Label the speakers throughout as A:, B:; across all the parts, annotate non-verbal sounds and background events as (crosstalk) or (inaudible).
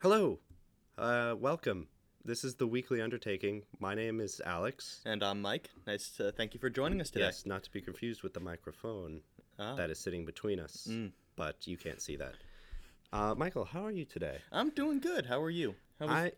A: Hello. Uh, welcome. This is the weekly undertaking. My name is Alex.
B: And I'm Mike. Nice to thank you for joining us today.
A: Yes, not to be confused with the microphone
B: Ah.
A: that is sitting between us,
B: Mm.
A: but you can't see that. Uh, Michael, how are you today?
B: I'm doing good. How are you? How was,
A: I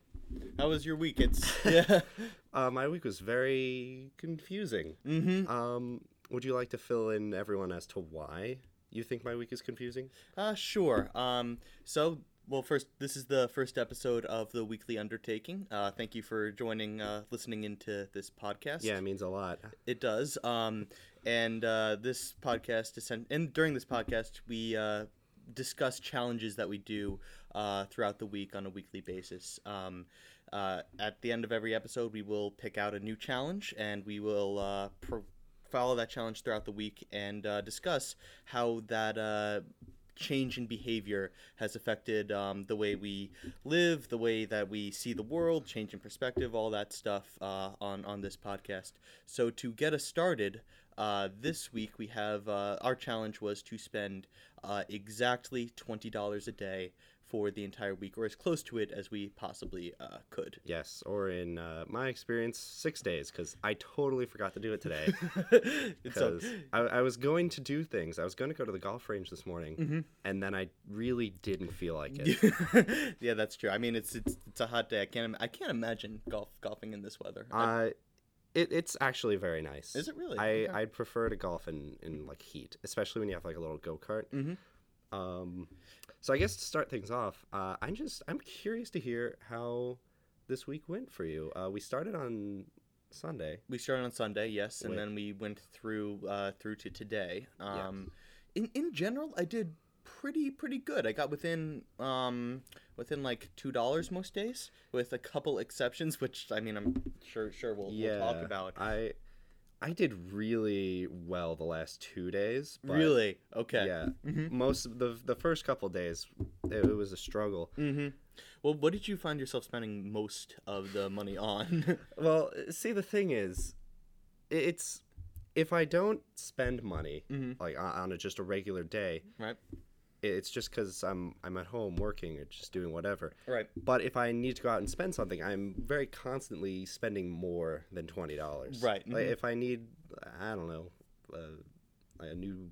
B: how was your week? It's yeah. (laughs)
A: uh, my week was very confusing.
B: mm-hmm.
A: Um, would you like to fill in everyone as to why you think my week is confusing?
B: Uh sure. Um so well first this is the first episode of the weekly undertaking. Uh thank you for joining uh listening into this podcast.
A: Yeah, it means a lot.
B: It does. Um, and uh, this podcast, is and during this podcast, we uh, discuss challenges that we do uh, throughout the week on a weekly basis. Um, uh, at the end of every episode, we will pick out a new challenge, and we will uh, pro- follow that challenge throughout the week and uh, discuss how that. Change in behavior has affected um, the way we live, the way that we see the world, change in perspective, all that stuff uh, on on this podcast. So to get us started, uh, this week we have uh, our challenge was to spend uh, exactly twenty dollars a day for the entire week, or as close to it as we possibly uh, could.
A: Yes, or in uh, my experience, six days, because I totally forgot to do it today. (laughs)
B: so,
A: because I, I was going to do things. I was going to go to the golf range this morning,
B: Mm-hmm.
A: and then I really didn't feel like it. (laughs)
B: yeah, that's true. I mean, it's it's it's a hot day. I can't I can't imagine golf golfing in this weather. I-
A: uh, it, it's actually very nice.
B: Is it really?
A: I
B: Okay.
A: I'd prefer to golf in in like heat, especially when you have like a little go kart.
B: Mhm.
A: Um, so I guess to start things off, uh, I'm just I'm curious to hear how this week went for you. Uh, we started on Sunday.
B: we started on Sunday, yes, and
A: Wait.
B: then we went through uh, through to today. Um, In in general, I did pretty pretty good. I got within um within like two dollars most days, with a couple exceptions, which I mean I'm sure sure we'll,
A: yeah,
B: we'll talk about.
A: I I did really well the last two days. But
B: really? Okay.
A: Yeah.
B: Mhm.
A: Most of the the first couple days, it, it was a struggle.
B: Mm-hmm. Well, what did you find yourself spending most of the money on? (laughs)
A: Well, see, the thing is, it's if I don't spend money
B: Mhm.
A: like on, on a, just a regular day,
B: right.
A: It's just because I'm I'm at home working or just doing whatever.
B: Right.
A: But if I need to go out and spend something, I'm very constantly spending more than twenty dollars.
B: Right,
A: Like
B: mhm.
A: if I need, I don't know, uh, a new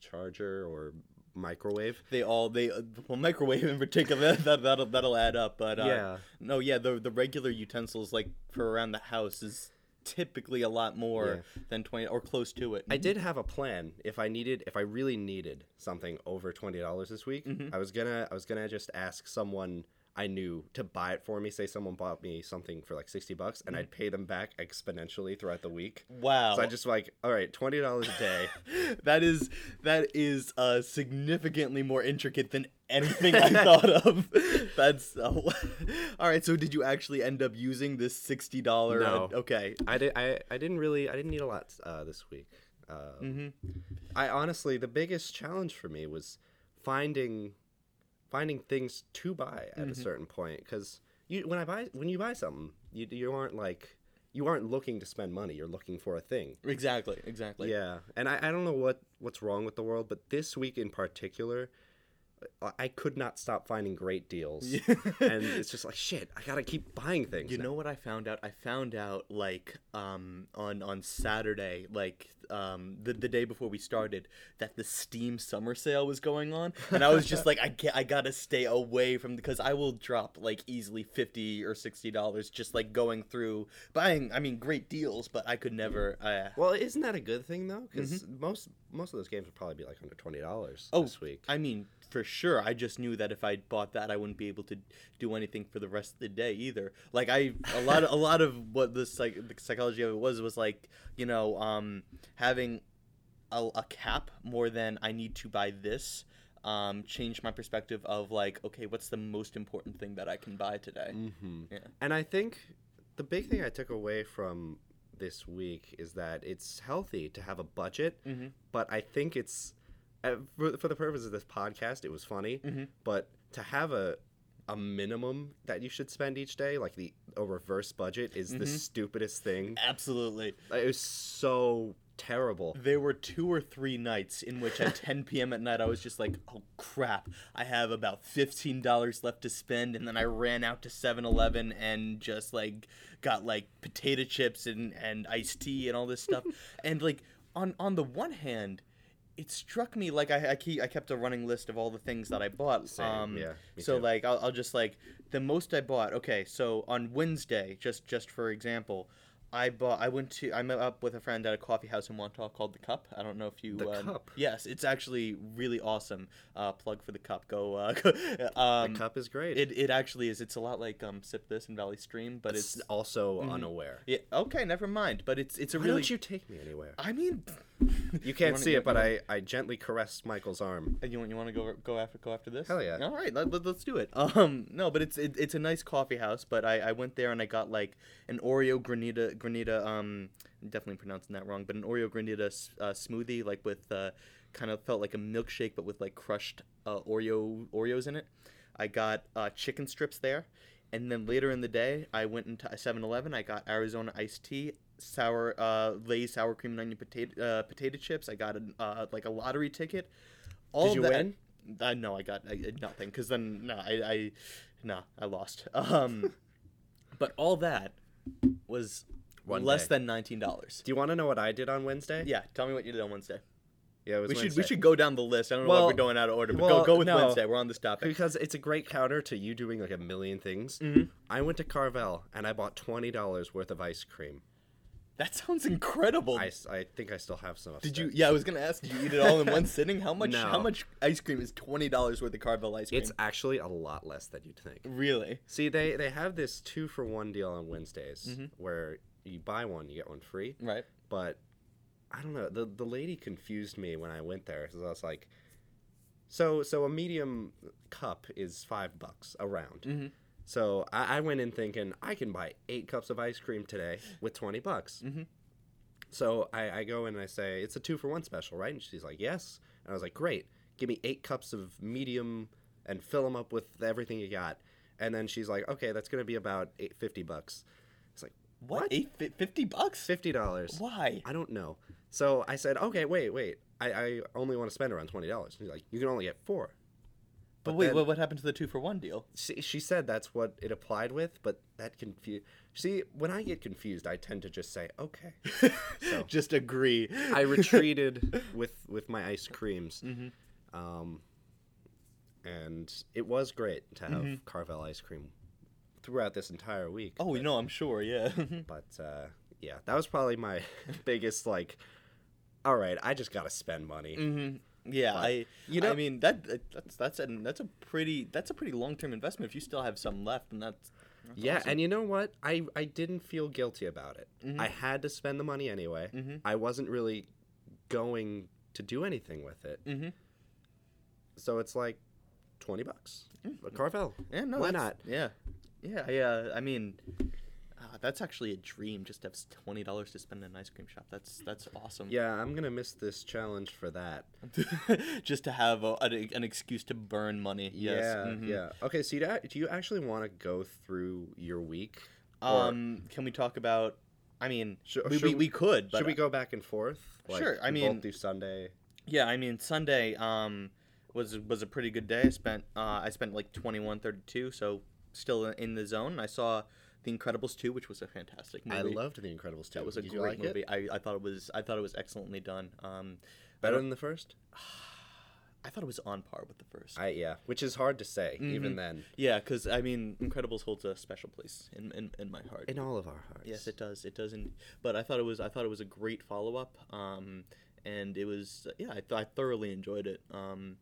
A: charger or microwave.
B: They all they well microwave in particular (laughs) that that'll that'll add up. But uh,
A: yeah.
B: No, yeah, the the regular utensils like for around the house is typically a lot more than 20 or close to it.
A: I did have a plan. If I needed, if I really needed something over twenty dollars this week,
B: Mhm.
A: I was gonna, I was gonna just ask someone I knew to buy it for me. Say someone bought me something for like sixty bucks, and I'd pay them back exponentially throughout the week.
B: Wow.
A: So I just like, all right, twenty dollars a day. (laughs)
B: that is that is uh significantly more intricate than anything I (laughs) thought of. That's uh, (laughs) all right. So did you actually end up using this sixty dollar?
A: No.
B: okay.
A: I did, I, I didn't really, I didn't need a lot uh, this week. Uh,
B: Mm-hmm.
A: I honestly, the biggest challenge for me was finding, finding things to buy at a
B: Mhm.
A: certain point. Because you, when I buy, when you buy something, you you aren't like, you aren't looking to spend money. You're looking for a thing.
B: Exactly. Exactly.
A: yeah, and I, I don't know what what's wrong with the world, but this week in particular, I, I could not stop finding great deals. and it's just like shit. I gotta keep buying things.
B: You
A: now.
B: know what I found out? I found out like um on on Saturday, like um the, the day before we started, that the Steam summer sale was going on, and I was just like, I get, I gotta stay away from because I will drop like easily fifty or sixty dollars just like going through buying. I mean, great deals, but I could never. Uh,
A: Well, isn't that a good thing though? Because most most of those games would probably be like under twenty dollars
B: Oh,
A: this week.
B: I mean, for sure. I just knew that if I bought that, I wouldn't be able to do anything for the rest of the day either. Like I, a lot, of, a lot of what the psych, the psychology of it was was like, you know, um, having a, a cap more than I need to buy this. Um, changed my perspective of like, okay, what's the most important thing that I can buy today?
A: Mm-hmm.
B: Yeah.
A: And I think the big thing I took away from this week is that it's healthy to have a budget,
B: Mhm.
A: but I think it's for, for the purpose of this podcast, it was funny,
B: Mhm.
A: but to have a a minimum that you should spend each day, like the a reverse budget, is the
B: Mhm.
A: stupidest thing.
B: Absolutely.
A: It was so terrible.
B: There were two or three nights in which at (laughs) 10 p.m. at night I was just like, oh crap, I have about $15 left to spend. And then I ran out to 7 Eleven and just like got like potato chips and, and iced tea and all this stuff. (laughs) and like, on, on the one hand, it struck me like I, I, keep, I kept a running list of all the things that I bought.
A: Same,
B: um,
A: yeah,
B: so
A: too.
B: like I'll, I'll just like the most I bought. Okay, so on Wednesday, just just for example, I bought. I went to. I met up with a friend at a coffee house in Montauk called the Cup. I don't know if you.
A: The
B: uh,
A: Cup?
B: Yes, it's actually really awesome. Uh, plug for the Cup. Go. Uh, go (laughs) um,
A: the cup is great.
B: It, it actually is. It's a lot like um, Sip This and Valley Stream, but it's.
A: it's also unaware.
B: Yeah, okay, never mind. But it's it's a
A: Why
B: really.
A: don't you take me anywhere?
B: I mean,
A: You can't
B: wanna
A: see it, but I, I gently caressed Michael's arm.
B: You want you want to go go after go after this?
A: Hell yeah.
B: All right, let, let, us do it. Um, no, but it's it, it's a nice coffee house. But I, I went there and I got like an Oreo granita granita. Um, I'm definitely pronouncing that wrong, but an Oreo granita uh, smoothie like with uh, kind of felt like a milkshake, but with like crushed uh, Oreo Oreos in it. I got uh, chicken strips there. And then later in the day, I went into 7-Eleven. I got Arizona iced tea, sour uh, Lay's sour cream and onion potato uh, potato chips. I got a, uh, like a lottery ticket. All
A: Did you
B: that,
A: win?
B: Uh, no, I got I, nothing because then no, I, I no, I lost. (laughs) Um, (laughs) but all that was
A: One
B: less
A: day.
B: than nineteen dollars.
A: Do you want to know what I did on Wednesday?
B: Yeah, tell me what you did on Wednesday.
A: Yeah, it was
B: We should we should go down the list. I don't know
A: Well-
B: why we're going out of order, but
A: well,
B: go go with
A: no.
B: Wednesday. We're on this topic.
A: Because it's a great counter to you doing like a million things.
B: Mhm.
A: I went to Carvel and I bought twenty dollars worth of ice cream.
B: That sounds incredible.
A: I think I still have some.
B: Did you? Yeah, I was gonna ask. Did you eat it all in one (laughs) sitting? How much?
A: No.
B: How much ice cream is twenty dollars worth of Carvel ice cream?
A: It's actually a lot less than you'd think.
B: really.
A: See, they they have this two for one deal on Wednesdays
B: Mhm.
A: where you buy one, you get one free.
B: Right.
A: But I don't know. The the lady confused me when I went there because I was like, so so a medium cup is five bucks a round.
B: Mhm.
A: So I, I went in thinking I can buy eight cups of ice cream today with twenty bucks.
B: Mhm.
A: So I, I go in and I say it's a two for one special, right? And she's like, yes. And I was like, great. Give me eight cups of medium and fill them up with everything you got. And then she's like, okay, that's gonna be about eight fifty bucks. It's like
B: What?
A: What?
B: Eight fi- fifty bucks?
A: fifty dollars.
B: Why?
A: I don't know. So I said, okay, wait, wait. I, I only want to spend around twenty dollars. She's like, you can only get four.
B: But, wait,
A: then-
B: what, happened to the two for one deal?
A: She, she said that's what it applied with, but that confused. See, when I get confused, I tend to just say, okay. (laughs) So-
B: Just agree.
A: I retreated (laughs) with with my ice creams,
B: Mhm.
A: um, and it was great to have
B: Mhm.
A: Carvel ice cream throughout this entire week.
B: Oh, you know, I'm sure. Yeah. (laughs)
A: but uh, yeah, that was probably my biggest like. All right, I just gotta spend money.
B: hmm Yeah,
A: But,
B: I.
A: you know-
B: I mean that that's that's a that's a pretty that's a pretty long term investment. If you still have some left, and that's, that's
A: Yeah,
B: awesome.
A: and you know what? I I didn't feel guilty about it.
B: Mhm.
A: I had to spend the money anyway.
B: Mhm.
A: I wasn't really going to do anything with it.
B: Mhm.
A: So it's like twenty bucks. But Carvel.
B: Yeah, no,
A: Why
B: not? Yeah, yeah. I, uh, I mean, uh, that's actually a dream. Just to have twenty dollars to spend in an ice cream shop. That's that's awesome.
A: Yeah, I'm gonna miss this challenge for that. (laughs)
B: just to have a, an, an excuse to burn money. Yes.
A: Yeah,
B: mhm.
A: yeah. Okay, so you, do you actually want to go through your week? Or
B: Um, can we talk about? I mean,
A: Should-
B: we, we, we could, but
A: should we go back and forth?
B: Sure, I mean-
A: both do Sunday.
B: Yeah, I mean Sunday um was was a pretty good day. I spent uh I spent like 21.32, so still in the zone. I saw The Incredibles 2, which was a fantastic movie.
A: I loved The Incredibles two.
B: that was a
A: Did
B: great
A: like
B: movie.
A: It?
B: I, I thought it was I thought it was excellently done. Um
A: Better than the first? (sighs)
B: I thought it was on par with the first.
A: I yeah, which is hard to say even
B: Mhm.
A: then.
B: yeah, cuz I mean Incredibles holds a special place in in, in my heart.
A: In all of our hearts.
B: Yes, it does. It doesn't. but I thought it was. I thought it was a great follow up. Um, and it was. Yeah, I, th- I thoroughly enjoyed it. Um,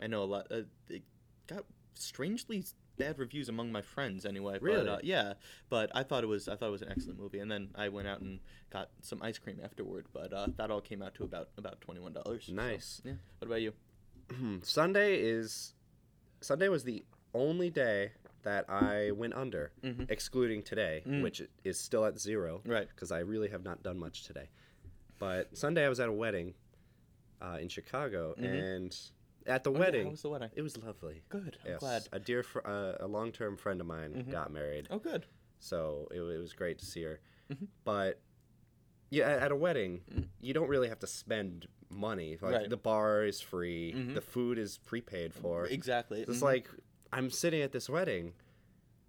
B: I know a lot. Uh, it got strangely bad reviews among my friends. Anyway.
A: Really?
B: But, uh, yeah. But I thought it was. I thought it was an excellent movie. And then I went out and got some ice cream afterward. But uh, that all came out to about about twenty one dollars.
A: Nice.
B: yeah. What about you?
A: Sunday is Sunday was the only day that I went under,
B: Mhm.
A: excluding today,
B: Mm.
A: which is still at zero
B: Right.
A: because I really have not done much today. But Sunday I was at a wedding uh, in Chicago,
B: Mhm.
A: and at the
B: Oh, yeah,
A: wedding
B: how was the wedding?
A: it was lovely.
B: Good. I'm
A: Yes,
B: glad.
A: a dear, fr- uh, a long-term friend of mine
B: Mhm.
A: got married,
B: Oh, good.
A: so it, it was great to see her.
B: Mhm.
A: But yeah, at a wedding, you don't really have to spend money. Like
B: Right.
A: the bar is free,
B: Mhm.
A: the food is prepaid for.
B: Exactly.
A: It's
B: Mhm.
A: like I'm sitting at this wedding,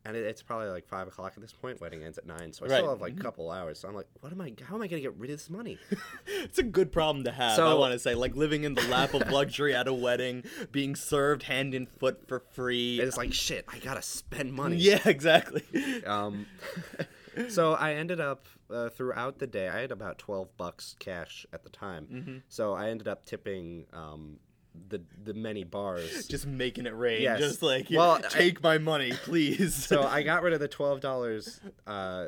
A: and it, it's probably like five o'clock at this point. Wedding ends at nine, so I
B: Right.
A: still have like a couple hours. So I'm like, what am I? How am I gonna get rid of this money? (laughs)
B: it's a good problem to have.
A: So, I
B: want to say, like living in the lap of luxury at a wedding, being served hand and foot for free.
A: It's like shit. I gotta spend money. (laughs)
B: Yeah, exactly.
A: Um, (laughs) so I ended up uh, throughout the day. I had about twelve bucks cash at the time.
B: Mhm.
A: So I ended up tipping um, the the many bars. (laughs)
B: Just making it rain.
A: Yes.
B: Just like,
A: Well,
B: well, (laughs)
A: I-
B: take my money, (laughs) please.
A: so I got rid of the twelve dollars. Uh,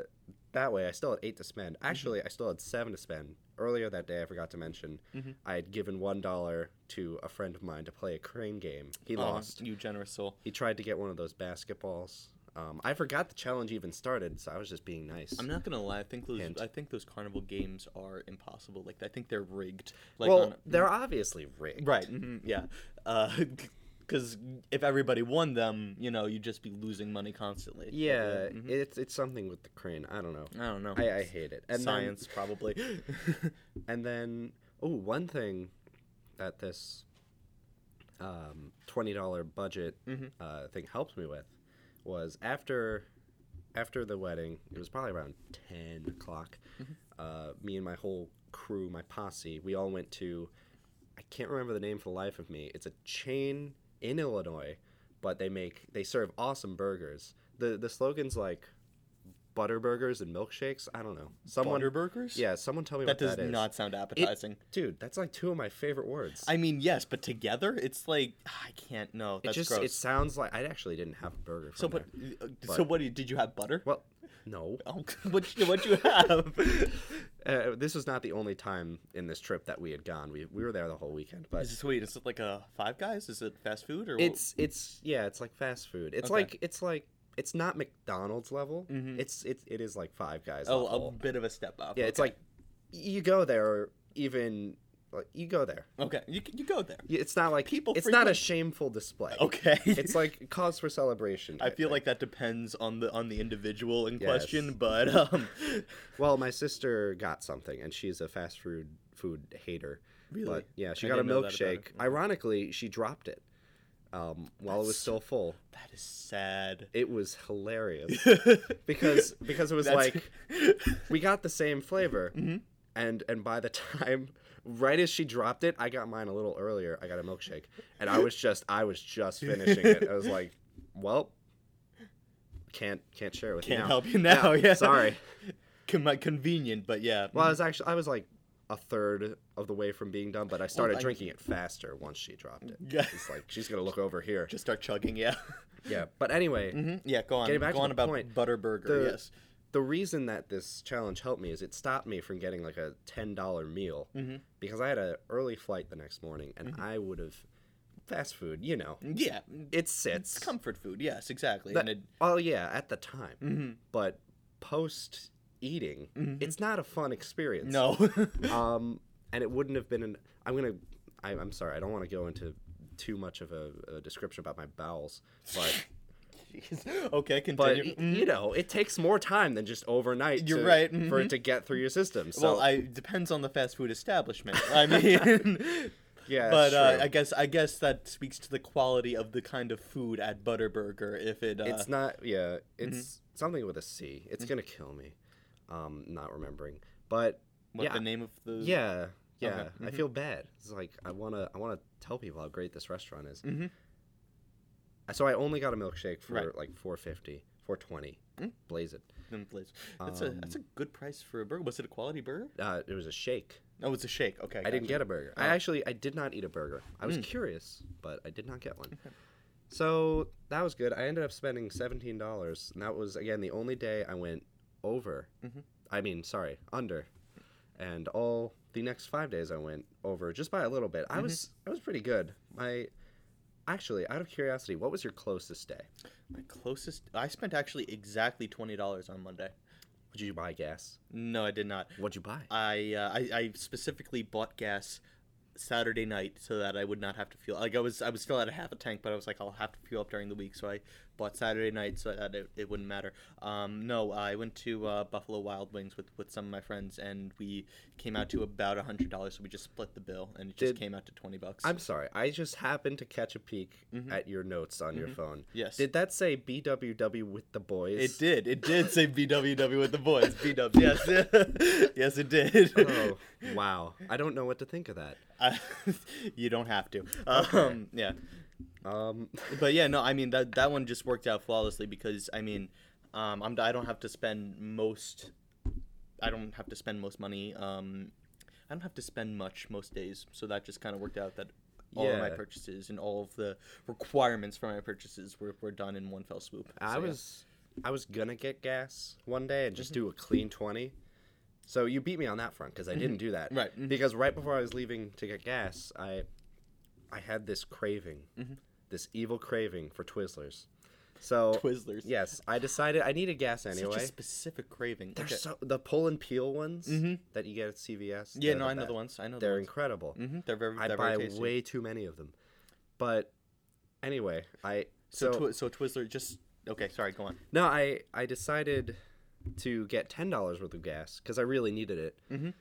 A: that way, I still had eight to spend.
B: Mm-hmm.
A: Actually, I still had seven to spend. Earlier that day, I forgot to mention,
B: Mhm.
A: I had given one dollar to a friend of mine to play a crane game. He
B: Aw,
A: lost.
B: you generous soul.
A: He tried to get one of those basketballs. Um, I forgot the challenge even started, so I was just being nice.
B: I'm not gonna lie. I think those.
A: Hint.
B: I think those carnival games are impossible. Like I think they're rigged. Like
A: well,
B: on,
A: they're obviously rigged.
B: right. mhm, yeah. (laughs) Because if everybody won them, you know, you'd just be losing money constantly.
A: Yeah,
B: mhm.
A: it's it's something with the crane. I don't know.
B: I don't know.
A: I, I hate it. And
B: Science probably. (laughs)
A: And then, oh, one thing that this um, twenty dollar budget
B: Mhm.
A: uh, thing helps me with was after after the wedding. It was probably around ten o'clock.
B: Mm-hmm.
A: Uh, me and my whole crew, my posse, we all went to. I can't remember the name for the life of me. It's a chain in Illinois, but they make they serve awesome burgers. the The slogan's like butter burgers and milkshakes. I don't know. Someone,
B: Butterburgers?
A: yeah, someone tell me about
B: That
A: what
B: does
A: that is.
B: not sound appetizing.
A: dude. That's like two of my favorite words.
B: I mean, yes, but together, it's like (sighs) I can't know.
A: it just
B: gross.
A: it sounds like I actually didn't have a burger.
B: so, but,
A: there.
B: uh,
A: But-
B: so what? Did you have butter?
A: well, no.
B: Oh, (laughs) what? What you have? (laughs)
A: Uh, this was not the only time in this trip that we had gone. We we were there the whole weekend, but
B: Is it sweet? Is it like a Five Guys? Is it fast food or? what?
A: it's it's yeah, it's like fast food. It's
B: Okay.
A: like it's like it's not McDonald's level.
B: Mhm.
A: It's it's it is like Five Guys.
B: oh,
A: level.
B: a bit of a step up.
A: yeah. It's like you go there, even like you go there.
B: okay, you you go there.
A: It's not like
B: People
A: It's not a shameful display.
B: Okay.
A: It's like cause for celebration.
B: I feel like that depends on the on the individual in
A: Yes.
B: question, but um, (laughs)
A: Well, my sister got something, and she's a fast food food hater.
B: Really?
A: But yeah, she
B: I
A: got a
B: didn't know that about her.
A: milkshake. Ironically, she dropped it um, while it was still full.
B: that is sad.
A: It was hilarious (laughs) because because it was
B: That's-
A: like we got the same flavor, (laughs)
B: Mhm.
A: and and by the (laughs) time right as she dropped it, I got mine a little earlier. I got a milkshake, and I was just I was just finishing it. I was like, well. Can't can't share it with you
B: Can't help you now. Yeah,
A: sorry.
B: Con- convenient, but yeah.
A: Well, I was actually I was like a third of the way from being done, but I started
B: I-
A: drinking it faster once she dropped it.
B: Yeah.
A: It's like she's gonna look over here.
B: just start chugging. Yeah.
A: Yeah, but anyway, (laughs)
B: hmm Yeah. Go on.
A: Getting back
B: go
A: to
B: on
A: the
B: about
A: point,
B: Butterburger.
A: the-
B: yes.
A: the reason that this challenge helped me is it stopped me from getting like a ten dollar meal
B: hmm
A: because I had an early flight the next morning, and I would have fast food. You know,
B: Yeah.
A: it sits.
B: It's comfort food. Yes, exactly.
A: That-
B: and it,
A: oh yeah, at the time,
B: mhm.
A: but post eating,
B: Mhm.
A: it's not a fun experience.
B: No. (laughs)
A: um, and it wouldn't have been an. I'm gonna. I, I'm sorry. I don't want to go into too much of a, a description about my bowels, but (laughs)
B: Jeez. okay,
A: but
B: continue.
A: y- you know, it takes more time than just overnight.
B: You're
A: to-
B: right,
A: for
B: mhm.
A: it to get through your system. So
B: well, I depends on the fast food establishment. I (laughs) mean,
A: yeah,
B: but uh. I guess I guess that speaks to the quality of the kind of food at Butterburger. If it, uh,
A: it's not. Yeah, it's
B: Mm-hmm.
A: something with a C. It's gonna kill me. Um, not remembering, but
B: what
A: yeah.
B: the name of the
A: yeah. Yeah,
B: Okay,
A: I
B: mhm.
A: feel bad. It's like I wanna, I wanna tell people how great this restaurant is.
B: Mhm.
A: So I only got a milkshake for
B: Right.
A: like 450, 420.
B: Mm.
A: Blaze it.
B: Please. That's a that's a
A: Um,
B: good price for a burger. Was it a quality burger?
A: Uh, it was a shake.
B: Oh, it's a shake. Okay,
A: I didn't get a burger. I
B: Oh.
A: actually I did not eat a burger. I was
B: Mm.
A: curious, but I did not get one. So that was good. I ended up spending seventeen dollars, and that was again the only day I went over.
B: Mhm.
A: I mean, sorry, under. And all the next five days I went over just by a little bit. I was I was pretty good. My actually, out of curiosity, what was your closest day?
B: My closest. I spent actually exactly twenty dollars on Monday.
A: Did you buy gas?
B: No, I did not.
A: What'd you buy?
B: I, uh, I I specifically bought gas Saturday night so that I would not have to fuel. Like I was I was still at a half a tank, but I was like I'll have to fuel up during the week, so I bought Saturday night so that it, it wouldn't matter. Um, no, I went to uh, Buffalo Wild Wings with, with some of my friends, and we came out to about a hundred dollars. So we just split the bill, and it just
A: Did-
B: came out to twenty bucks.
A: I'm sorry. I just happened to catch a peek at your notes on your phone.
B: Mm-hmm. Yes.
A: Did that say BWW with the boys?
B: It did. It did say BWW with the boys. (laughs) BW. Yes. (laughs) yes, it did.
A: Oh, wow. I don't know what to think of that.
B: I- (laughs) you don't have to. (laughs) Um, yeah.
A: Um, (laughs)
B: But yeah, no, I mean that that one just worked out flawlessly because I mean, um, I'm I don't have to spend most, I don't have to spend most money. Um, I don't have to spend much most days, so that just kind of worked out that all of my purchases and all of the requirements for my purchases were, were done in one fell swoop.
A: I
B: So, yeah.
A: was I was gonna get gas one day and
B: Mm-hmm.
A: just do a clean twenty. So you beat me on that front because I didn't do that.
B: Right, mhm.
A: Because right before I was leaving to get gas, I I had this craving,
B: Mm-hmm.
A: this evil craving for Twizzlers. So
B: Twizzlers.
A: yes, I decided I needed gas anyway.
B: Such a specific craving.
A: They're
B: Okay.
A: so the pull and peel ones that you get at CVS.
B: yeah,
A: they're
B: no, I know
A: best.
B: the ones. I know
A: They're
B: the ones.
A: incredible.
B: hmm They're very.
A: I
B: they're
A: buy
B: very tasty.
A: way too many of them. But anyway, I
B: So
A: so,
B: twi- so Twizzler just okay. Sorry, go on.
A: no, I I decided to get ten dollars worth of gas because I really needed it.
B: Mhm.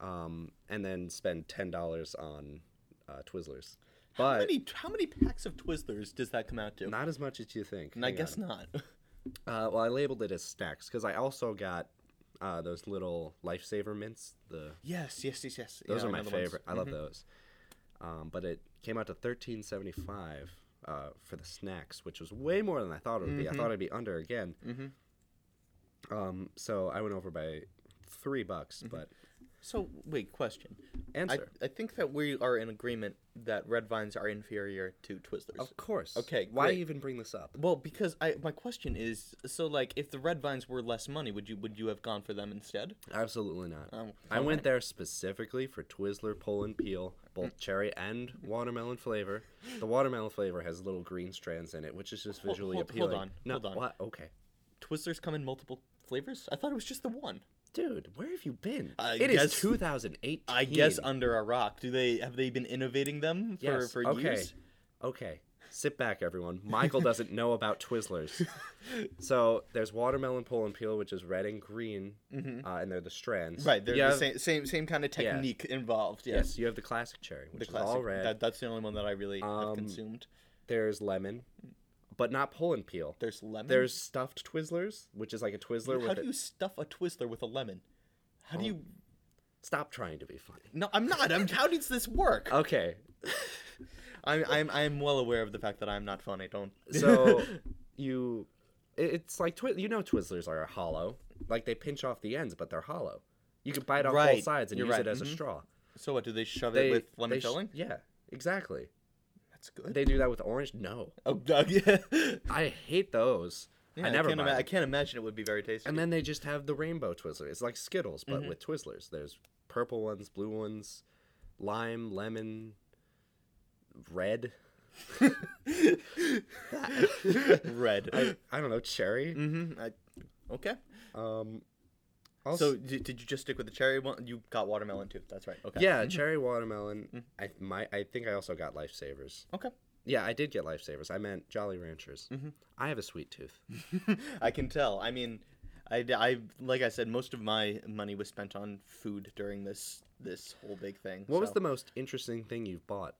A: Um, and then spend ten dollars on uh, Twizzlers,
B: How
A: but
B: many how many packs of Twizzlers does that come out to?
A: not as much as you think.
B: and I guess
A: on.
B: not. (laughs)
A: Uh, well, I labeled it as snacks because I also got uh, those little lifesaver mints. The
B: yes, yes, yes, yes.
A: Those
B: Yeah,
A: are my
B: know the ones.
A: favorite. I love
B: Mhm.
A: those. Um, but it came out to thirteen seventy five uh, for the snacks, which was way more than I thought it would be. I
B: Mhm.
A: thought I'd be under again. Um, so I went over by three bucks. But
B: So wait, question. I,
A: answer,
B: I think that we are in agreement that red vines are inferior to Twizzlers.
A: of course.
B: Okay,
A: Why
B: great.
A: even bring this up?
B: Well, because I my question is so like if the red vines were less money, would you would you have gone for them instead?
A: Absolutely not.
B: Oh,
A: I went there specifically for Twizzler pull and peel, both (laughs) cherry and watermelon flavor. The watermelon flavor has little green strands in it, which is just
B: Hold-
A: visually
B: hold-
A: appealing.
B: hold on,
A: No,
B: hold on.
A: what? Okay.
B: Twizzlers come in multiple flavors. I thought it was just the one.
A: Dude, where have you been?
B: I
A: It is
B: guess-
A: 2018.
B: I guess under a rock. Do they have they been innovating them for
A: Yes,
B: for
A: okay.
B: years?
A: Okay, sit back, everyone. Michael doesn't (laughs) know about Twizzlers. (laughs) So there's watermelon pull and peel, which is red and green,
B: Mhm.
A: uh, and they're the strands.
B: Right, they're
A: You
B: the
A: have-
B: same same same kind of
A: Yeah.
B: technique involved.
A: Yes,
B: Yes,
A: you have the classic cherry, which
B: the
A: is
B: classic.
A: all red.
B: That, that's the only one that I really have
A: Um,
B: consumed.
A: There's lemon, but not pull and peel.
B: There's lemon.
A: There's stuffed Twizzlers, which is like a Twizzler
B: How do
A: it.
B: you stuff a Twizzler with a lemon? How do
A: Oh.
B: you?
A: Stop trying to be funny.
B: No, I'm not. I'm. How does this work? (laughs)
A: Okay, (laughs)
B: I'm. I'm. I'm well aware of the fact that I'm not funny. Don't.
A: so (laughs) you, it's like Twi- you know Twizzlers are hollow, like they pinch off the ends, but they're hollow. You can bite off
B: Right,
A: both sides and
B: you're
A: use
B: right,
A: it as a
B: mhm.
A: straw.
B: so what? Do they shove
A: They
B: it with lemon
A: sh-
B: filling?
A: yeah, exactly.
B: That's good.
A: They do that with orange. No,
B: oh, Doug. (laughs) Yeah.
A: I hate those.
B: Yeah,
A: I never
B: can't
A: buy
B: ima- I can't imagine it would be very tasty.
A: And then they just have the rainbow Twizzler. It's like Skittles, but
B: Mhm.
A: with Twizzlers. There's purple ones, blue ones, lime, lemon, red. (laughs) (laughs)
B: Red.
A: I, I don't know, cherry.
B: mm-hmm. I, okay.
A: Um, also,
B: So did, did you just stick with the cherry one? You got watermelon too. That's right. Okay.
A: yeah, cherry watermelon.
B: Mhm.
A: I my I think I also got lifesavers.
B: Okay.
A: Yeah, I did get lifesavers. I meant Jolly Ranchers.
B: Mhm.
A: I have a sweet tooth. (laughs)
B: I can tell. I mean, I, I like I said, most of my money was spent on food during this this whole big thing.
A: What was the most interesting thing you've bought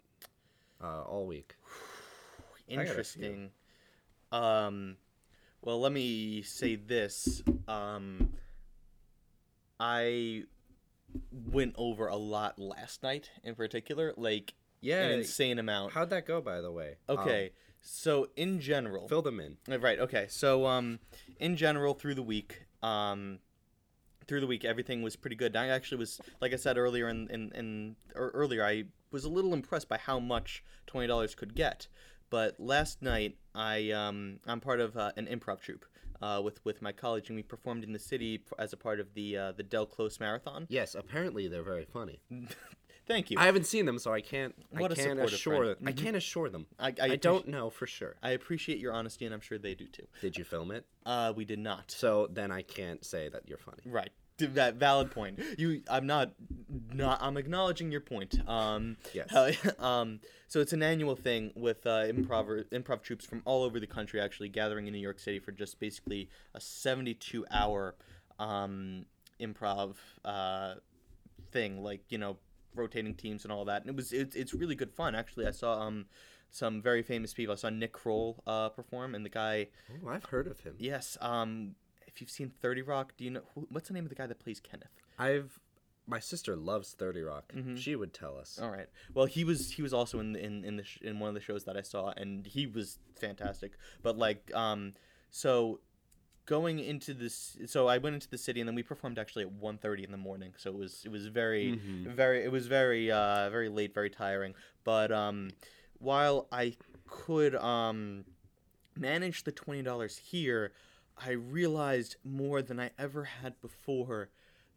A: uh, all week? (sighs) got a few.
B: interesting? Um, well, let me say this. Um, I went over a lot last night, in particular, like
A: Yeah.
B: an insane amount.
A: How'd that go, by the way? Um,
B: Okay, so in general,
A: fill them in.
B: Uh, Right. Okay. So, um, in general, through the week, um, through the week, everything was pretty good. I actually was, like I said earlier, in in, in or earlier, I was a little impressed by how much twenty dollars could get. But last night, I um, I'm part of uh, an improv troupe. Uh, with with my college, and we performed in the city as a part of the uh, the Del Close Marathon.
A: Yes, apparently they're very funny. (laughs)
B: Thank you.
A: I haven't seen them, so I can't.
B: What
A: I can't assure.
B: friend.
A: I
B: Mhm.
A: can't assure them.
B: I, I,
A: I, don't know for sure.
B: I appreciate your honesty, and I'm sure they do too.
A: Did you film it?
B: Uh, we did not.
A: So then I can't say that you're funny.
B: Right. That valid point. You, I'm not, not. I'm acknowledging your point. Um,
A: Yes. (laughs)
B: um, so it's an annual thing with uh, improv improv troupes from all over the country actually gathering in New York City for just basically a 72 hour um, improv uh, thing, like you know, rotating teams and all that. And it was it's it's really good fun actually. I saw um some very famous people. I saw Nick Kroll uh, perform, and the guy.
A: Oh, I've heard of him.
B: Yes. Um, if you've seen Thirty Rock, do you know who, what's the name of the guy that plays Kenneth?
A: I've my sister loves Thirty Rock.
B: Mm-hmm.
A: She would tell us.
B: All right. Well, he was he was also in in in the sh- in one of the shows that I saw, and he was fantastic. But like, um, so going into this, so I went into the city, and then we performed actually at 1.30 in the morning. So it was it was very very it was very uh very late, very tiring. But um, while I could um manage the twenty dollars here, I realized more than I ever had before.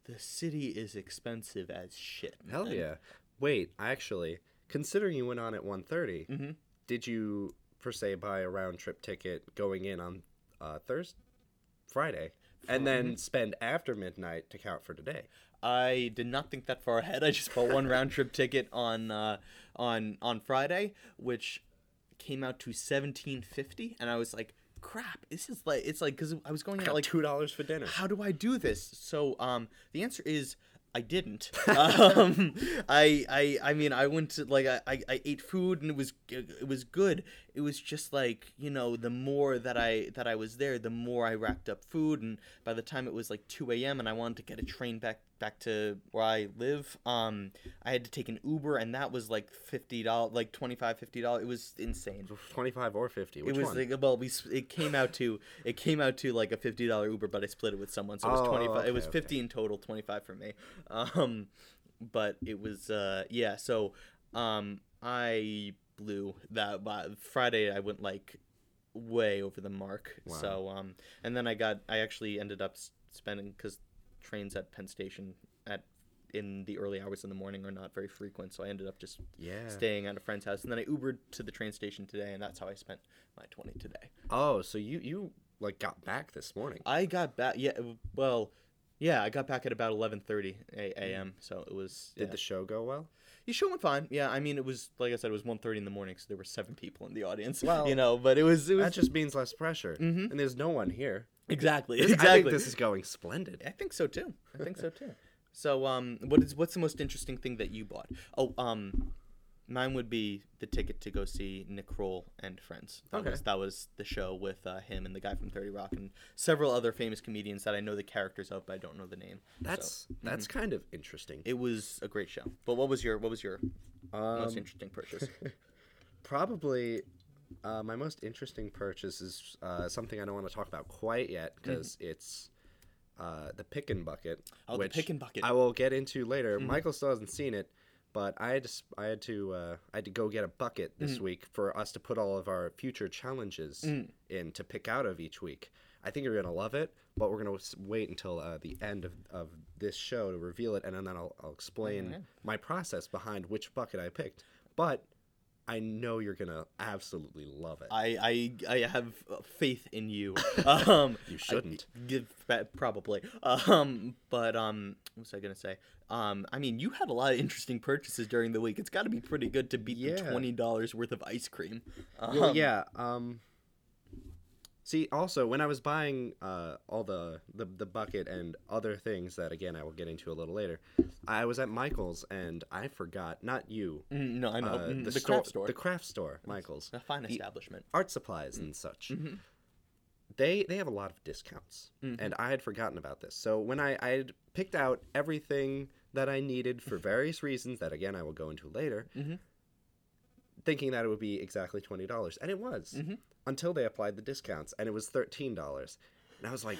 B: The city is expensive as shit.
A: Hell
B: man.
A: yeah. Wait, actually, considering you went on at 1.30,
B: Mhm.
A: did you per se buy a round trip ticket going in on uh, Thursday, Friday, and then spend after midnight to count for today?
B: I did not think that far ahead. I just bought one round trip (laughs) ticket on uh, on on Friday, which came out to seventeen fifty, and I was like, "Crap! This is like it's like because I was going out
A: Like two dollars for dinner.
B: how do I do this? So um, the answer is I didn't. (laughs) um, I I I mean I went to like I, I, I ate food and it was it was good. It was just like you know the more that I that I was there, the more I racked up food, and by the time it was like two a.m. and I wanted to get a train back back to where I live, um, I had to take an Uber and that was like fifty dollars, like 25 50 dollars. It was insane.
A: 25 or 50. Which
B: it was
A: one?
B: like well, we it came out to it came out to like a fifty dollar Uber, but I split it with someone, so it was
A: Oh,
B: twenty five.
A: okay,
B: it was
A: okay.
B: in total, twenty five for me. Um, but it was uh yeah. So um, I blew that. Friday I went like way over the mark.
A: Wow.
B: So um, and then I got I actually ended up spending because trains at Penn Station at in the early hours in the morning are not very frequent, so I ended up just
A: yeah.
B: staying at a friend's house, and then I Ubered to the train station today, and that's how I spent my twenty today.
A: Oh, so you you like got back this morning?
B: I got back. Yeah, well, yeah, I got back at about eleven thirty a.m. So it was.
A: Did
B: yeah.
A: the show go well?
B: the show went fine? Yeah, I mean, it was like I said, it was 1.30 in the morning, so there were seven people in the audience. (laughs)
A: Well,
B: you know, but it was it was
A: That just means less pressure,
B: Mhm.
A: and there's no one here.
B: Exactly
A: This- (laughs)
B: exactly.
A: I think this is going splendid.
B: I think so too. I think so too. So, um, what is what's the most interesting thing that you bought? Oh, um, mine would be the ticket to go see Nick Kroll and Friends. That
A: Okay.
B: was that was the show with uh, him and the guy from Thirty Rock and several other famous comedians that I know the characters of, but I don't know the name.
A: That's
B: So,
A: that's kind of interesting.
B: it was a great show. But what was your what was your most
A: Um,
B: interesting purchase? (laughs)
A: probably uh, my most interesting purchase is uh, something I don't want to talk about quite yet because it's uh, the Pickin' Bucket.
B: Oh, the
A: which
B: Pickin' Bucket.
A: I will get into later. Michael still hasn't seen it, but I had to I had to uh, I had to go get a bucket this week for us to put all of our future challenges in to pick out of each week. I think you're gonna love it, but we're gonna wait until uh, the end of, of this show to reveal it, and then I'll, I'll explain
B: yeah.
A: my process behind which bucket I picked. But I know you're gonna absolutely love it.
B: I, I I have uh, faith in you. (laughs) Um,
A: You shouldn't.
B: give probably. Um, but um, what was I gonna say? Um, I mean, you had a lot of interesting purchases during the week. It's got to be pretty good to beat the twenty dollars worth of ice cream. Um,
A: well, yeah. Um, see, also when I was buying uh, all the, the the bucket and other things that again I will get into a little later, I was at Michael's and I forgot. Not you.
B: Mm, No, I know
A: uh,
B: Mm, the,
A: store,
B: craft store,
A: The craft store, Michael's.
B: a fine
A: the-
B: establishment.
A: art supplies and such.
B: Mhm.
A: They they have a lot of discounts,
B: Mhm.
A: and I had forgotten about this. So when I I had picked out everything that I needed for (laughs) various reasons that again I will go into later,
B: Mhm.
A: thinking that it would be exactly twenty dollars, and it was
B: Mhm.
A: Until they applied the discounts, and it was thirteen dollars. And I was like,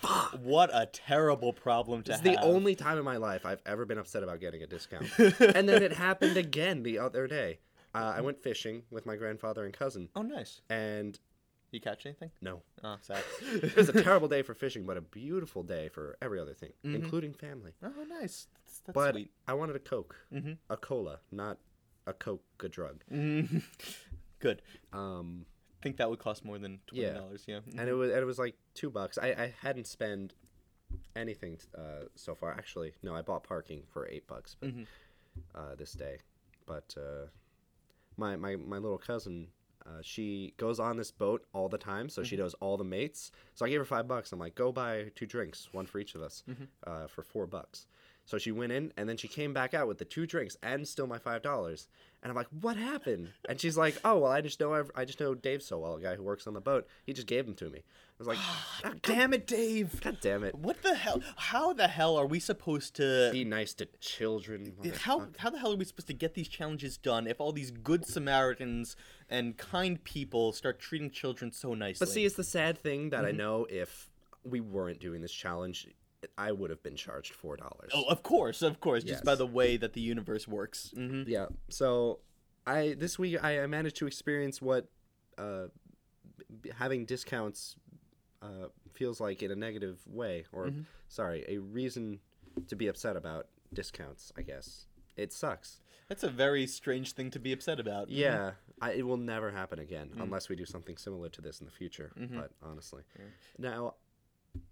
A: fuck.
B: What a terrible problem to
A: "This is
B: have.
A: the only time in my life I've ever been upset about getting a discount." and then it happened again the other day. Uh, I went fishing with my grandfather and cousin,
B: Oh, nice.
A: and
B: You catch anything?
A: no,
B: Oh, sad. (laughs)
A: it was a terrible day for fishing, but a beautiful day for every other thing,
B: Mhm.
A: including family.
B: Oh, nice. That's, that's
A: but
B: sweet.
A: I wanted a Coke,
B: Mhm.
A: a cola, not a Coke, a drug.
B: Mhm. (laughs) Good.
A: Um,
B: think that would cost more than twenty dollars. Yeah.
A: and it was and it was like two bucks. I, I hadn't spent anything uh, so far. Actually, no, I bought parking for eight bucks, but uh, this day. But uh, my my my little cousin. Uh, she goes on this boat all the time, so she knows all the mates. So I gave her five bucks. I'm like, go buy two drinks, one for each of us, uh, for four bucks. So she went in, and then she came back out with the two drinks and still my five dollars. And I'm like, what happened? And she's like, oh well, I just know I've, I just know Dave so well, a guy who works on the boat. He just gave them to me. I was like, (sighs) "Ah,
B: Damn it, Dave!
A: God damn it!
B: What the hell? How the hell are we supposed to?
A: Be nice to children.
B: How how the hell are we supposed to get these challenges done if all these good Samaritans and kind people start treating children so nicely?
A: But see, it's the sad thing that I know if we weren't doing this challenge, I would have been charged four dollars.
B: oh, of course, of course, just by the way that the universe works. hmm
A: Yeah. So I this week I, I managed to experience what uh, b- having discounts uh, feels like in a negative way, or sorry, a reason to be upset about discounts. I guess it sucks.
B: That's a very strange thing to be upset about.
A: Yeah, I, it will never happen again unless we do something similar to this in the future. But honestly, now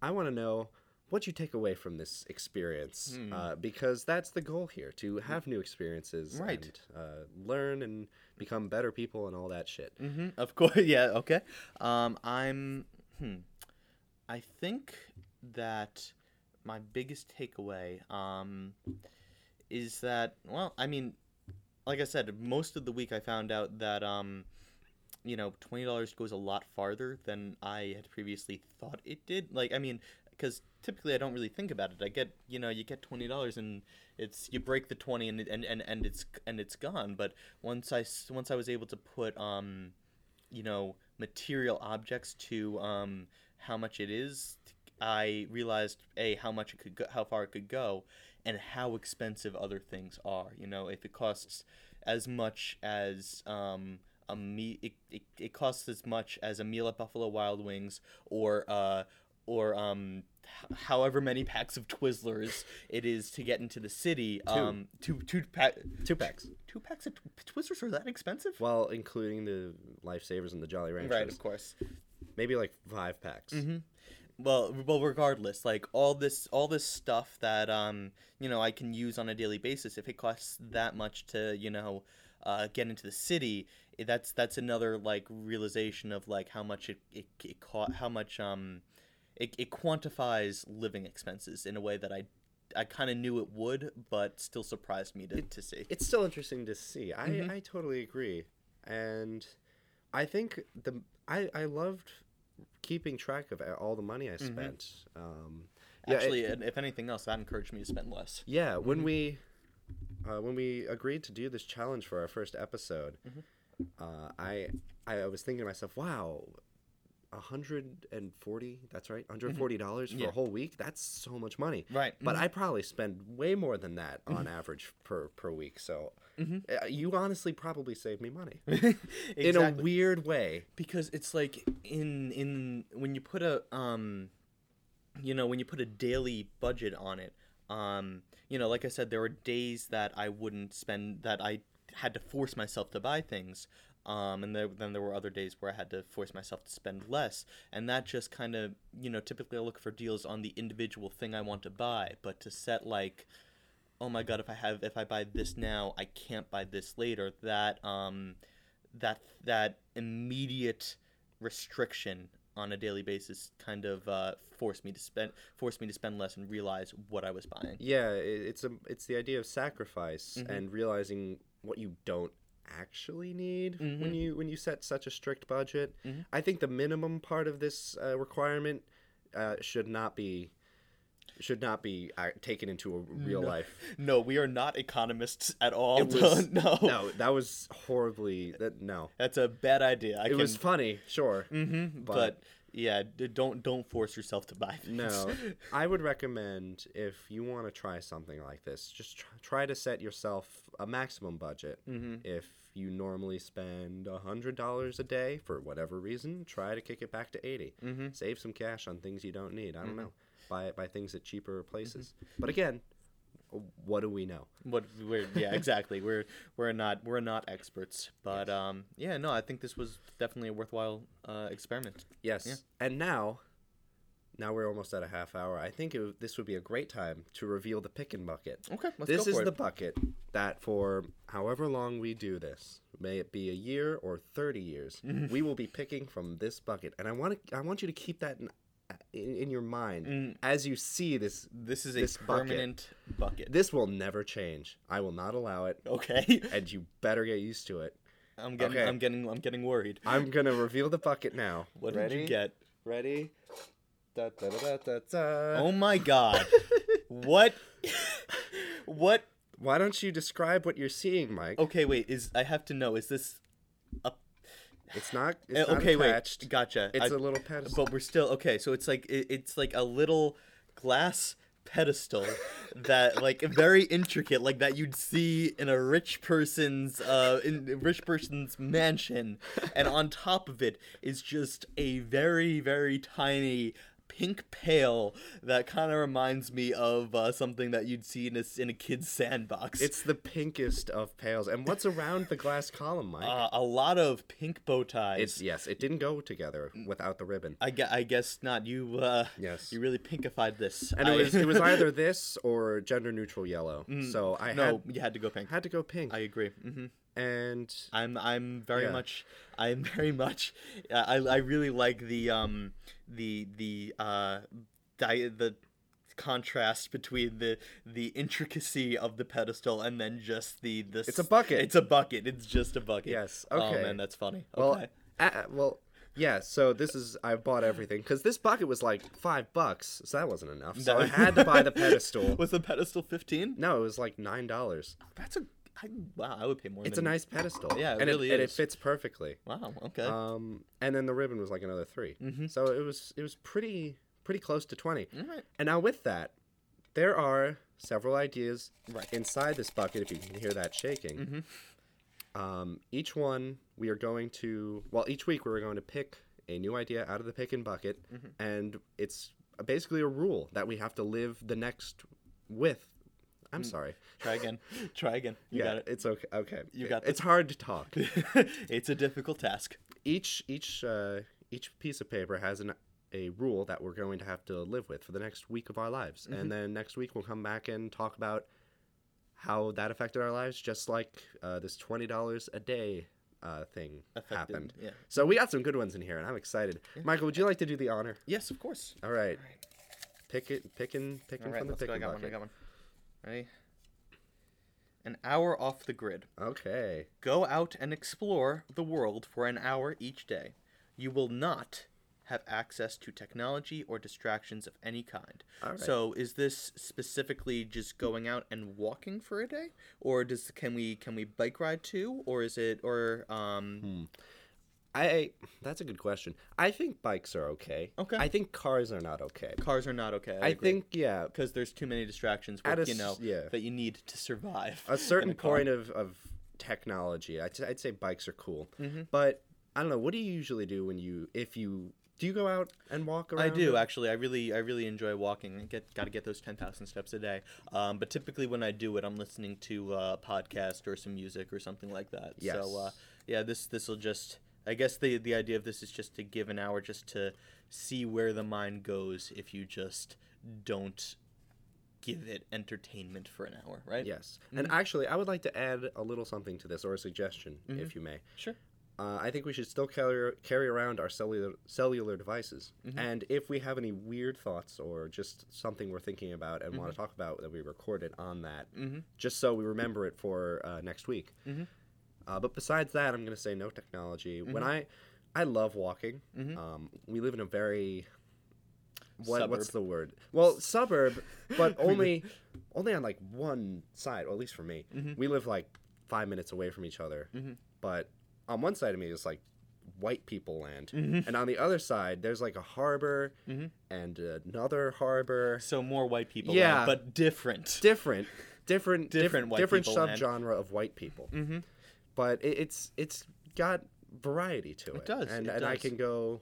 A: I want to know what you take away from this experience uh, because that's the goal here to have new experiences,
B: Right.
A: And, uh, learn and become better people and all that shit.
B: hmm Of course, (laughs) yeah. Okay. Um, I'm. Hmm. I think that my biggest takeaway um, is that well, I mean, like I said, most of the week I found out that um, you know, twenty dollars goes a lot farther than I had previously thought it did. Like, I mean, because typically I don't really think about it. I get, you know, you get twenty dollars and it's you break the twenty and, and and and it's and it's gone. But once I once I was able to put um, you know, material objects to um how much it is, I realized a how much it could go, how far it could go, and how expensive other things are. You know, if it costs as much as um a me it, it, it costs as much as a meal at Buffalo Wild Wings or uh or um h- however many packs of Twizzlers it is to get into the city um two two pack
A: Two packs.
B: two packs of tw- Twizzlers are that expensive
A: Well, including the lifesavers and the Jolly Ranchers.
B: right of course
A: Maybe like five packs. Mm-hmm.
B: well well regardless like all this all this stuff that um you know i can use on a daily basis if it costs that much to you know uh, get into the city eh, that's that's another like realization of like how much it it, it co- how much um it, it quantifies living expenses in a way that i i kind of knew it would but still surprised me to, to see
A: It's still interesting to see. I,
B: Mm-hmm.
A: I totally agree, and I think the I I loved keeping track of all the money I spent. Um, yeah,
B: Mm-hmm. actually and if anything else that encouraged me to spend less
A: Yeah, when we uh, when we agreed to do this challenge for our first episode, uh, I I was thinking to myself, wow, hundred and forty. That's right, hundred forty dollars for
B: Yeah.
A: a whole week. That's so much money.
B: Right.
A: But I probably spend way more than that on average per per week. So uh, you honestly probably saved me money (laughs) in a weird way.
B: because it's like in in when you put a um you know when you put a daily budget on it um you know like i said there were days that i wouldn't spend that i had to force myself to buy things um and there, then there were other days where i had to force myself to spend less. And that just kind of you know typically i look for deals on the individual thing i want to buy. But to set like oh my god if i have if i buy this now i can't buy this later that um that that immediate restriction on a daily basis kind of uh, forced me to spend forced me to spend less and realize what I was buying.
A: Yeah, it's a it's the idea of sacrifice and realizing what you don't actually need when you when you set such a strict budget. I think the minimum part of this uh, requirement uh, should not be should not be uh, taken into a real life. (laughs)
B: No, we are not economists at all.
A: It (laughs) was-
B: no,
A: No, that was horribly that no.
B: that's a bad idea. I
A: It
B: can,
A: was funny, sure.
B: Mhm, but,
A: but-
B: yeah, don't don't force yourself to buy things.
A: No, I would (laughs) recommend if you want to try something like this, just try, try to set yourself a maximum budget.
B: Mm-hmm.
A: If you normally spend a hundred dollars a day for whatever reason, try to kick it back to 80
B: Mm-hmm.
A: Save some cash on things you don't need. I don't know. Buy buy things at cheaper places. But again, what do we know?
B: what we're yeah (laughs) exactly we're we're not we're not experts but um yeah no i think this was definitely a worthwhile uh, experiment
A: Yes. And now, now we're almost at a half hour. I think it, this would be a great time to reveal the pickin' bucket.
B: Okay, let's
A: this is the bucket that for however long we do this, may it be a year or 30 years, (laughs) we will be picking from this bucket. And I want to I want you to keep that in, in, in your mind
B: Mm.
A: as you see this
B: This is a
A: this bucket.
B: permanent bucket.
A: this will never change. I will not allow it
B: Okay. (laughs)
A: and you better get used to it.
B: I'm getting
A: Okay.
B: I'm getting I'm getting worried.
A: I'm to reveal the bucket now. (laughs)
B: What
A: Ready?
B: did you get?
A: Ready? Da, da, da, da, da, da.
B: Oh my god. (laughs) what what
A: Why don't you describe what you're seeing, Mike?
B: Okay, wait, is I have to know, is this
A: It's not. It's
B: uh,
A: not
B: okay,
A: attached.
B: wait. Gotcha.
A: It's
B: I-
A: a little pedestal.
B: But we're still okay. So it's like it, it's like a little glass pedestal (laughs) that like very intricate, like that you'd see in a rich person's uh in a rich person's mansion, and on top of it is just a very very tiny pink pail that kind of reminds me of uh, something that you'd see in a, in a kid's sandbox.
A: It's the pinkest of pails. And what's around the glass column, Mike?
B: uh, a lot of pink bow ties.
A: it's yes, it didn't go together without the ribbon.
B: I, I guess not. You uh,
A: Yes.
B: you really pinkified this.
A: And
B: I-
A: it was it was (laughs) either this or gender neutral yellow. So I
B: Mm. no,
A: had
B: you had to go pink.
A: had to go pink.
B: I agree. hmm
A: and
B: I'm I'm very
A: Yeah.
B: much I'm (laughs) very much I I really like the um the the uh di- the contrast between the the intricacy of the pedestal and then just the the
A: It's a bucket.
B: It's a bucket. It's just a bucket.
A: Yes,
B: Oh
A: okay.
B: man, that's funny.
A: well,
B: Okay.
A: uh, well, yeah. So this is I bought everything because this bucket was like five bucks, so that wasn't enough. So I had to buy the (laughs) pedestal.
B: Was the pedestal 15?
A: No, it was like nine dollars.
B: That's a I, wow, I would pay more
A: It's a nice pedestal.
B: Yeah, it
A: and
B: really
A: it, and it
B: is.
A: fits perfectly.
B: Wow, okay.
A: Um, and then the ribbon was like another 3
B: Mhm.
A: So it was it was pretty pretty close to twenty.
B: All right.
A: And now with that, there are several ideas
B: Right.
A: inside this bucket. If you can hear that shaking,
B: Mhm.
A: um, each one we are going to well, each week we're going to pick a new idea out of the pick and bucket,
B: Mm-hmm.
A: and it's basically a rule that we have to live the next with. I'm sorry.
B: Try again. (laughs) Try again. Mm. You
A: yeah,
B: got it.
A: it's okay. Okay,
B: You got it.
A: It's hard to talk. (laughs)
B: it's a difficult task.
A: each each uh, each piece of paper has an a rule that we're going to have to live with for the next week of our lives,
B: Mm-hmm.
A: and then next week we'll come back and talk about how that affected our lives, just like uh, this twenty dollars a day uh, thing
B: Affected,
A: happened.
B: yeah.
A: So we got some good ones in here, and I'm excited. Michael, would you like to do the honor?
B: Yes, of course.
A: All right, pick it, picking, picking
B: All right,
A: from the
B: let's go. I
A: picking
B: got one. I got one. Ready? An hour off the grid.
A: Okay.
B: Go out and explore the world for an hour each day. You will not have access to technology or distractions of any kind.
A: All right.
B: So, is this specifically just going out and walking for a day, or does can we can we bike ride too, or is it or um
A: Hmm. I that's a good question. I think bikes are okay.
B: Okay.
A: I think cars are not okay.
B: cars are not okay?
A: I, think yeah,
B: because there's too many distractions with,
A: a
B: you know
A: yeah.
B: that you need to survive.
A: a (laughs) certain
B: in car.
A: point of, of technology I'd, I'd say bikes are cool
B: Mhm.
A: but i don't know what do you usually do when you if you do you go out and walk around
B: I do actually. I really, I really enjoy walking. I get, got to get those ten thousand steps a day. Um, but typically when I do it, I'm listening to uh, a podcast or some music or something like that. Yes. So uh, yeah, this this will just. I guess the the idea of this is just to give an hour just to see where the mind goes if you just don't give it entertainment for an hour, right?
A: yes and actually i would like to add a little something to this or a suggestion if you may
B: Sure.
A: uh, i think we should still carry, carry around our cellular, cellular devices and if we have any weird thoughts or just something we're thinking about and want to talk about that we recorded on that
B: Mm-hmm.
A: just so we remember it for uh, next week. Uh, but besides that, I'm going to say no technology. When I, I love walking.
B: Mhm.
A: Um, we live in a very, what, what's the word? Well, suburb, but (laughs) only, only on like one side. Or at least for me,
B: Mhm.
A: we live like five minutes away from each other.
B: Mhm.
A: But on one side of me is like white people land,
B: Mhm.
A: and on the other side there's like a harbor
B: Mhm.
A: and another harbor.
B: So more white people,
A: Yeah.
B: land, but different.
A: different different (laughs)
B: Different white
A: different
B: people land.
A: subgenre of white people
B: mm-hmm.
A: But it, it's it's got variety to it,
B: does,
A: and
B: it
A: and I can go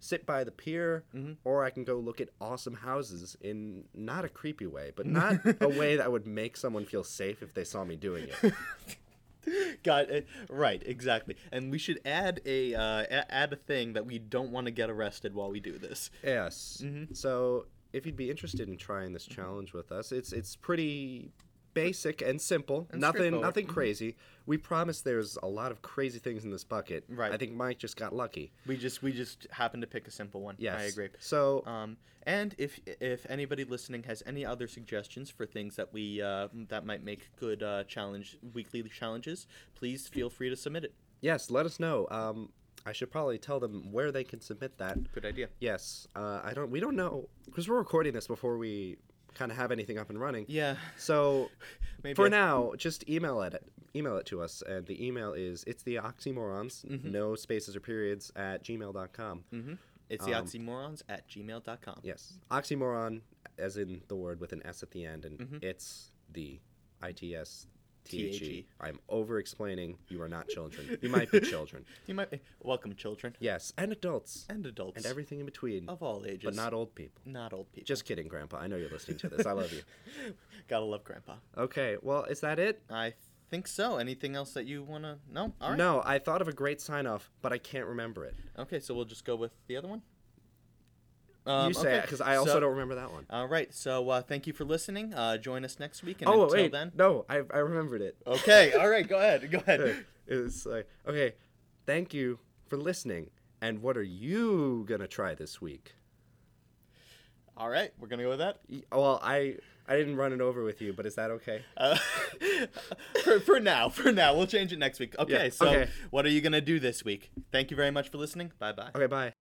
A: sit by the pier
B: Mhm.
A: or I can go look at awesome houses in not a creepy way but (laughs) not a way that would make someone feel safe if they saw me doing it (laughs)
B: Got it. Right, exactly. And we should add a uh, a- add a thing that we don't want to get arrested while we do this.
A: Yes.
B: Mhm.
A: So if you'd be interested in trying this challenge with us, it's it's pretty basic and simple.
B: And
A: nothing nothing crazy. We promise there's a lot of crazy things in this bucket.
B: Right.
A: I think Mike just got lucky.
B: We just we just happen to pick a simple one.
A: Yes.
B: I agree.
A: So
B: Um, and if if anybody listening has any other suggestions for things that we uh, that might make good uh, challenge weekly challenges, please feel free to submit it.
A: yes, let us know. Um, I should probably tell them where they can submit that.
B: Good idea.
A: Yes. Uh, I don't. We don't know because we're recording this before we kind of have anything up and running.
B: Yeah.
A: So (laughs)
B: Maybe
A: for
B: I-
A: now, just email it. Email it to us, and the email is it's the oxymorons,
B: Mm-hmm.
A: no spaces or periods at gmail.com.
B: Mhm. It's the
A: Um,
B: oxymorons at gmail.com.
A: Yes, oxymoron, as in the word with an S at the end, and
B: Mhm.
A: it's the I T S T H E.
B: T-H-E.
A: I'm over explaining. You are not children. (laughs) You might be children.
B: You might be. welcome children
A: Yes, and adults,
B: and adults
A: and everything in between,
B: of all ages,
A: but not old people.
B: not old people.
A: Just kidding, Grandpa. I know you're listening to this. I love you. (laughs)
B: Gotta love Grandpa.
A: Okay, well, is that it?
B: I think so. Anything else that you wanna? No. All right.
A: No, I thought of a great sign off, but I can't remember it.
B: Okay, so we'll just go with the other one. Um,
A: you say
B: okay,
A: it because I also
B: so-
A: don't remember that one.
B: All right, so uh, thank you for listening. Uh, join us next week, and
A: Oh
B: until
A: wait,
B: then.
A: no, I I remembered it.
B: Okay, all right, go ahead, go ahead. (laughs)
A: It's like okay, thank you for listening. And what are you gonna try this week?
B: All right, we're gonna go with that.
A: Well, I I didn't run it over with you, but is that okay? (laughs)
B: Uh, for, for now, for now, we'll change it next week. Okay,
A: Yeah,
B: so
A: okay.
B: what are you gonna do this week? Thank you very much for listening. Bye bye.
A: Okay, bye.